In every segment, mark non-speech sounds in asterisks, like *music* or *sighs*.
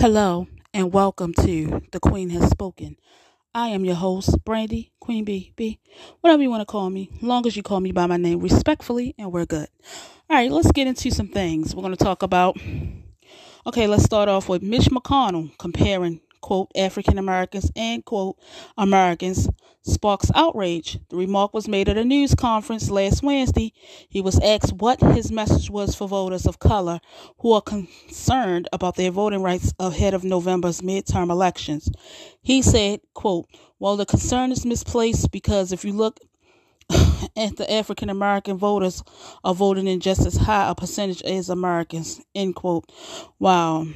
Hello and welcome to The Queen Has Spoken. I am your host, Brandy, Queen B, B, whatever you want to call me, long as you call me by my name respectfully, and we're good. All right, let's get into some things. We're going to talk about, okay, let's start off with Mitch McConnell comparing quote, African Americans, and quote, Americans sparks outrage. The remark was made at a news conference last Wednesday. He was asked what his message was for voters of color who are concerned about their voting rights ahead of November's midterm elections. He said, quote, well, the concern is misplaced because if you look *laughs* at the African American voters are voting in just as high a percentage as Americans, end quote. Wow.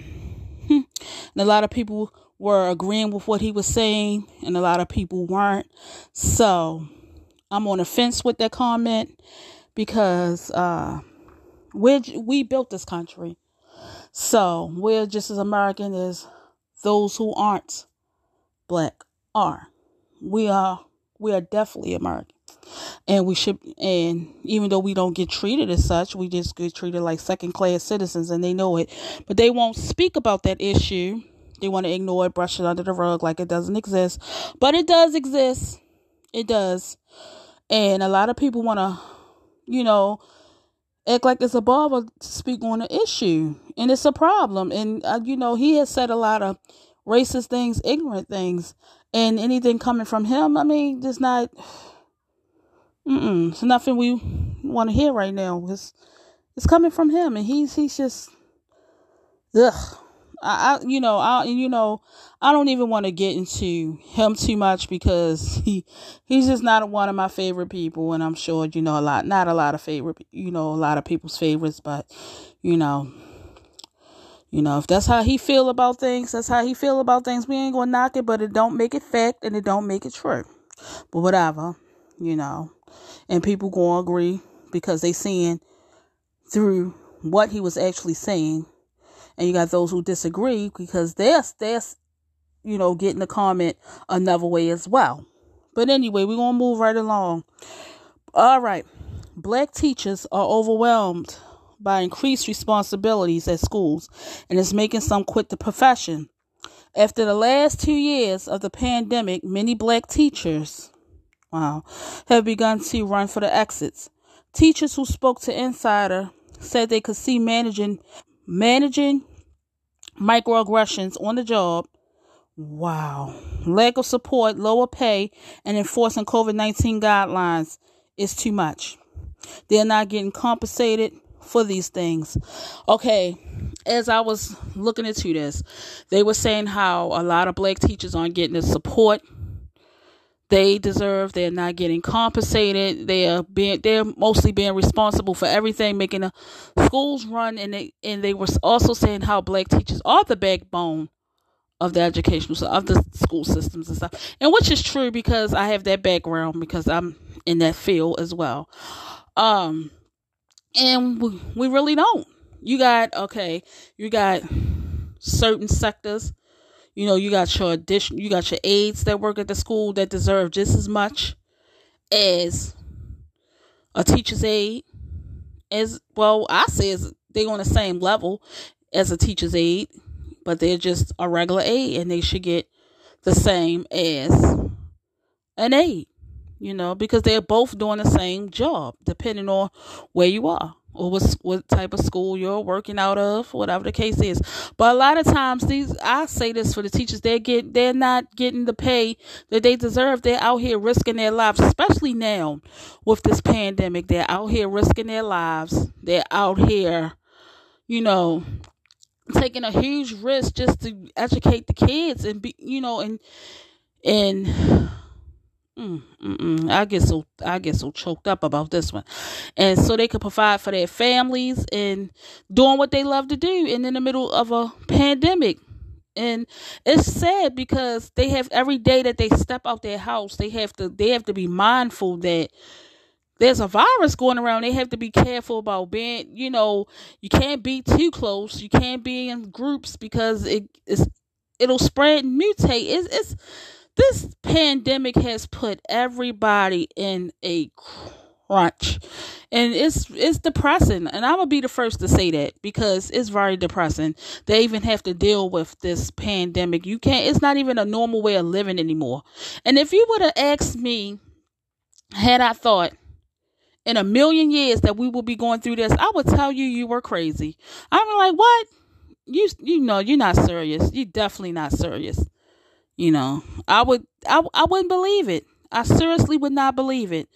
Hmm. and a lot of people were agreeing with what he was saying, and a lot of people weren't. So I'm on the fence with that comment because uh, we we built this country, so we're just as American as those who aren't black are. We are we are definitely American. And we should, and even though we don't get treated as such, we just get treated like second class citizens and they know it. But they won't speak about that issue they want to ignore it, brush it under the rug like it doesn't exist. But it does exist. It does. And a lot of people want to, you know, act like it's above or speak on the issue. And it's a problem. And, uh, you know, he has said a lot of racist things, ignorant things. And anything coming from him, I mean, there's not. Mm-mm, it's nothing we want to hear right now. It's it's coming from him, and he's he's just ugh. I, I you know, I you know, I don't even want to get into him too much because *laughs* he he's just not one of my favorite people, and I'm sure you know a lot, not a lot of favorite, you know, a lot of people's favorites, but you know, you know, if that's how he feel about things, that's how he feel about things. We ain't gonna knock it, but it don't make it fact and it don't make it true. But whatever, you know, and people gonna agree because they seeing through what he was actually saying and you got those who disagree because they're they're you know getting the comment another way as well. But anyway, we're gonna move right along. All right, black teachers are overwhelmed by increased responsibilities at schools, and it's making some quit the profession. After the last two years of the pandemic, many black teachers, wow, have begun to run for the exits. Teachers who spoke to Insider said they could see managing managing microaggressions on the job. Wow. Lack of support, lower pay, and enforcing COVID 19 guidelines is too much. They're not getting compensated for these things. Okay, as I was looking into this, they were saying how a lot of black teachers aren't getting the support they deserve. They're not getting compensated. They are being they're mostly being responsible for everything, making the schools run. And they and they were also saying how black teachers are the backbone of the educational of the school systems and stuff. And which is true because I have that background because I'm in that field as well. Um, and we, we really don't. You got okay. You got certain sectors you know, you got your addition, you got your aides that work at the school that deserve just as much as a teacher's aide. As well, I say they're on the same level as a teacher's aide, but they're just a regular aide and they should get the same as an aide, you know, because they're both doing the same job, depending on where you are or what what type of school you're working out of, whatever the case is. But a lot of times these I say this for the teachers, they get they're not getting the pay that they deserve. They're out here risking their lives, especially now with this pandemic. They're out here risking their lives. They're out here, you know, taking a huge risk just to educate the kids and be you know and and Mm, I get so I get so choked up about this one, and so they could provide for their families and doing what they love to do, and in the middle of a pandemic, and it's sad because they have every day that they step out their house, they have to they have to be mindful that there's a virus going around. They have to be careful about being, you know, you can't be too close, you can't be in groups because it is it'll spread and mutate. It's it's this pandemic has put everybody in a crunch. And it's it's depressing. And I'm gonna be the first to say that because it's very depressing. They even have to deal with this pandemic. You can't it's not even a normal way of living anymore. And if you would have asked me, had I thought in a million years that we would be going through this, I would tell you you were crazy. I'm like, what? You you know you're not serious. You're definitely not serious. You know, I would I I wouldn't believe it. I seriously would not believe it.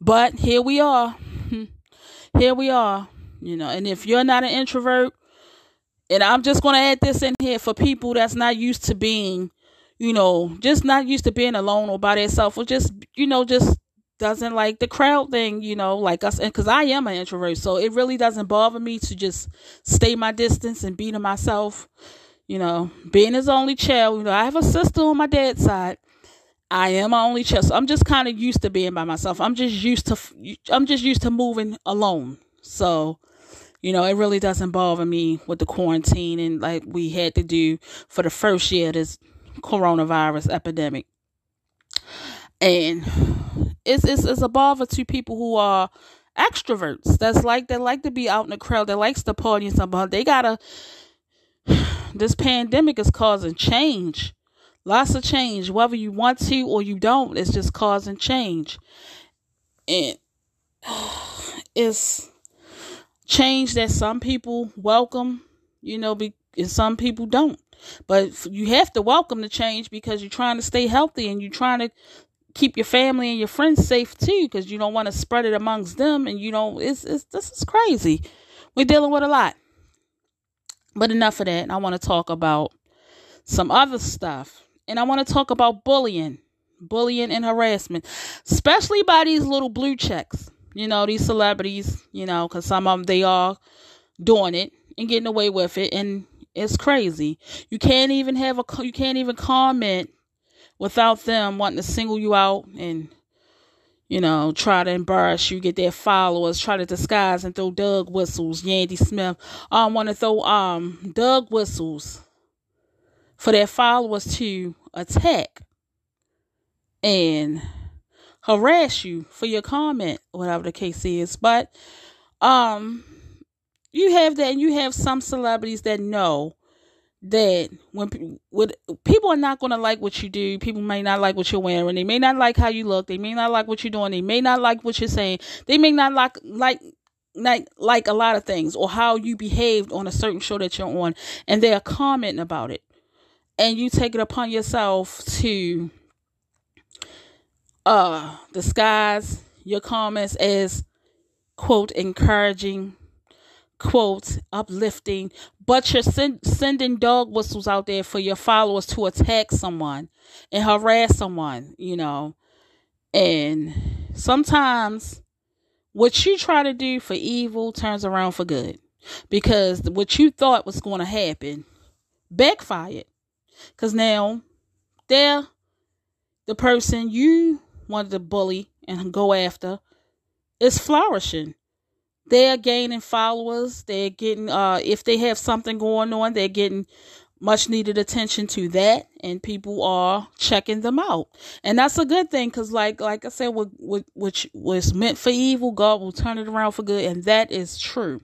But here we are. *laughs* here we are. You know, and if you're not an introvert, and I'm just going to add this in here for people that's not used to being, you know, just not used to being alone or by themselves, or just, you know, just doesn't like the crowd thing, you know, like us. And because I am an introvert, so it really doesn't bother me to just stay my distance and be to myself. You know, being his only child, you know, I have a sister on my dad's side. I am my only child. So I'm just kind of used to being by myself. I'm just used to, I'm just used to moving alone. So, you know, it really doesn't bother me with the quarantine and like we had to do for the first year of this coronavirus epidemic. And it's, it's, it's a bother to people who are extroverts. That's like, they like to be out in the crowd. They likes to party and stuff, but they gotta, this pandemic is causing change. Lots of change, whether you want to or you don't, it's just causing change. And *sighs* it's change that some people welcome, you know, be, and some people don't. But you have to welcome the change because you're trying to stay healthy and you're trying to keep your family and your friends safe too because you don't want to spread it amongst them and you don't it's, it's this is crazy we're dealing with a lot but enough of that. I want to talk about some other stuff. And I want to talk about bullying, bullying and harassment, especially by these little blue checks. You know, these celebrities, you know, because some of them, they are doing it and getting away with it. And it's crazy. You can't even have a, you can't even comment without them wanting to single you out and you know, try to embarrass you, get their followers, try to disguise and throw dog whistles. Yandy Smith, I want to throw um dog whistles for their followers to attack and harass you for your comment, whatever the case is. But um, you have that, and you have some celebrities that know that when with people are not going to like what you do. People may not like what you're wearing. They may not like how you look. They may not like what you're doing. They may not like what you're saying. They may not like like like like a lot of things or how you behaved on a certain show that you're on and they're commenting about it. And you take it upon yourself to uh disguise your comments as quote encouraging quote uplifting but you're send, sending dog whistles out there for your followers to attack someone and harass someone you know? And sometimes what you try to do for evil turns around for good because what you thought was going to happen backfired. Because now they're the person you wanted to bully and go after is flourishing they're gaining followers. They're getting, uh, if they have something going on, they're getting much needed attention to that and people are checking them out. And that's a good thing because like like i said what, what which was meant for evil god will turn it around for good and that is true.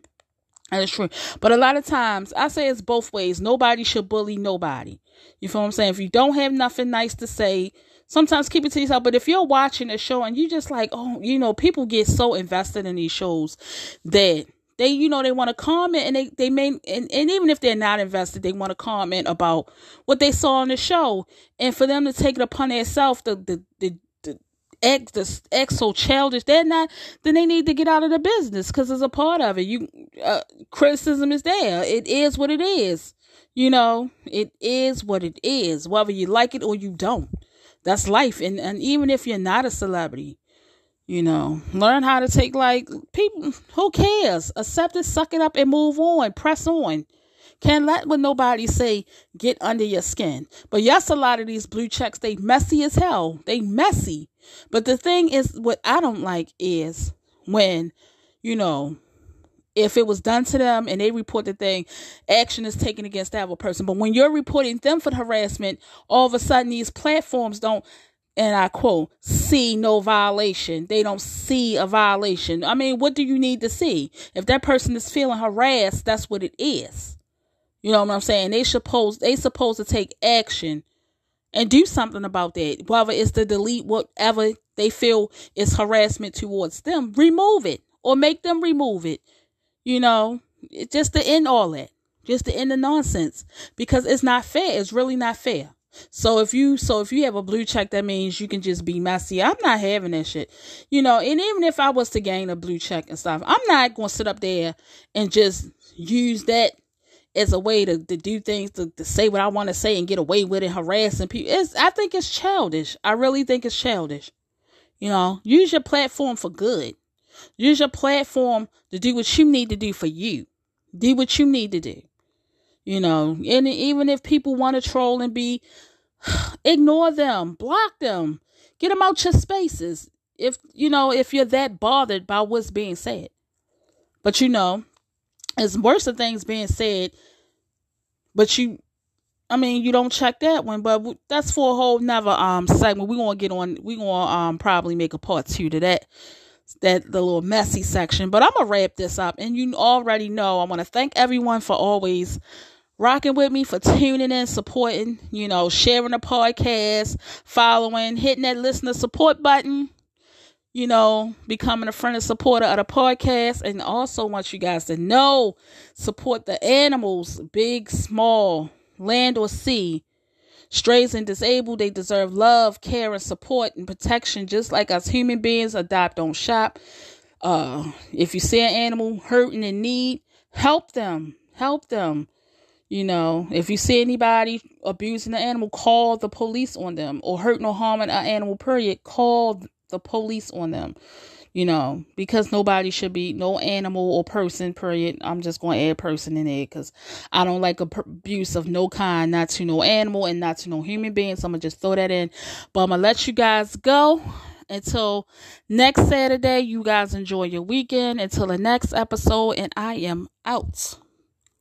That is true. But a lot of times i say it's both ways. Nobody should bully nobody. You feel what i'm saying? If you don't have nothing nice to say sometimes keep it to yourself. But if you're watching a show and you just like, oh, you know, people get so invested in these shows that they, you know, they want to comment and they, they may, and, and even if they're not invested, they want to comment about what they saw on the show. And for them to take it upon themselves, the, the, the, the, X, the X so childish. They're not. Then they need to get out of the business because it's a part of it. You uh, criticism is there. It is what it is. You know, it is what it is. Whether you like it or you don't. That's life. And, and even if you're not a celebrity, you know, learn how to take like people, who cares? Accept it, suck it up, and move on, press on. Can't let what nobody say get under your skin. But yes, a lot of these blue checks, they messy as hell. They messy. But the thing is, what I don't like is when, you know, if it was done to them and they report the thing, action is taken against that person. But when you're reporting them for the harassment, all of a sudden these platforms don't and I quote, see no violation. They don't see a violation. I mean, what do you need to see? If that person is feeling harassed, that's what it is. You know what I'm saying? They supposed they supposed to take action and do something about that. Whether it's to delete whatever they feel is harassment towards them, remove it or make them remove it. You know, just to end all that, just to end the nonsense because it's not fair. It's really not fair. So if you so if you have a blue check, that means you can just be messy. I'm not having that shit, you know. And even if I was to gain a blue check and stuff, I'm not gonna sit up there and just use that as a way to, to do things to, to say what I want to say and get away with it, harassing people. It's I think it's childish. I really think it's childish. You know, use your platform for good. Use your platform to do what you need to do for you. Do what you need to do. You know, and even if people want to troll and be, *sighs* ignore them, block them, get them out your spaces. If you know, if you're that bothered by what's being said, but you know, it's worse of things being said, but you, I mean, you don't check that one. But that's for a whole nother um segment. We're gonna get on. We're gonna um probably make a part two to that. That the little messy section, but I'm gonna wrap this up, and you already know I want to thank everyone for always rocking with me, for tuning in, supporting, you know, sharing the podcast, following, hitting that listener support button you know, becoming a friend and supporter of the podcast. And also want you guys to know, support the animals, big, small, land or sea. Strays and disabled, they deserve love, care, and support and protection, just like us human beings. Adopt, don't shop. Uh, if you see an animal hurting in need, help them. Help them. You know, if you see anybody abusing the animal, call the police on them or hurting or harming an animal, period. Call the police on them you know, because nobody should be no animal or person. Period. I'm just going to add person in there because I don't like abuse of no kind, not to no animal and not to no human being. So I'm gonna just throw that in. But I'm gonna let you guys go until next Saturday. You guys enjoy your weekend until the next episode, and I am out.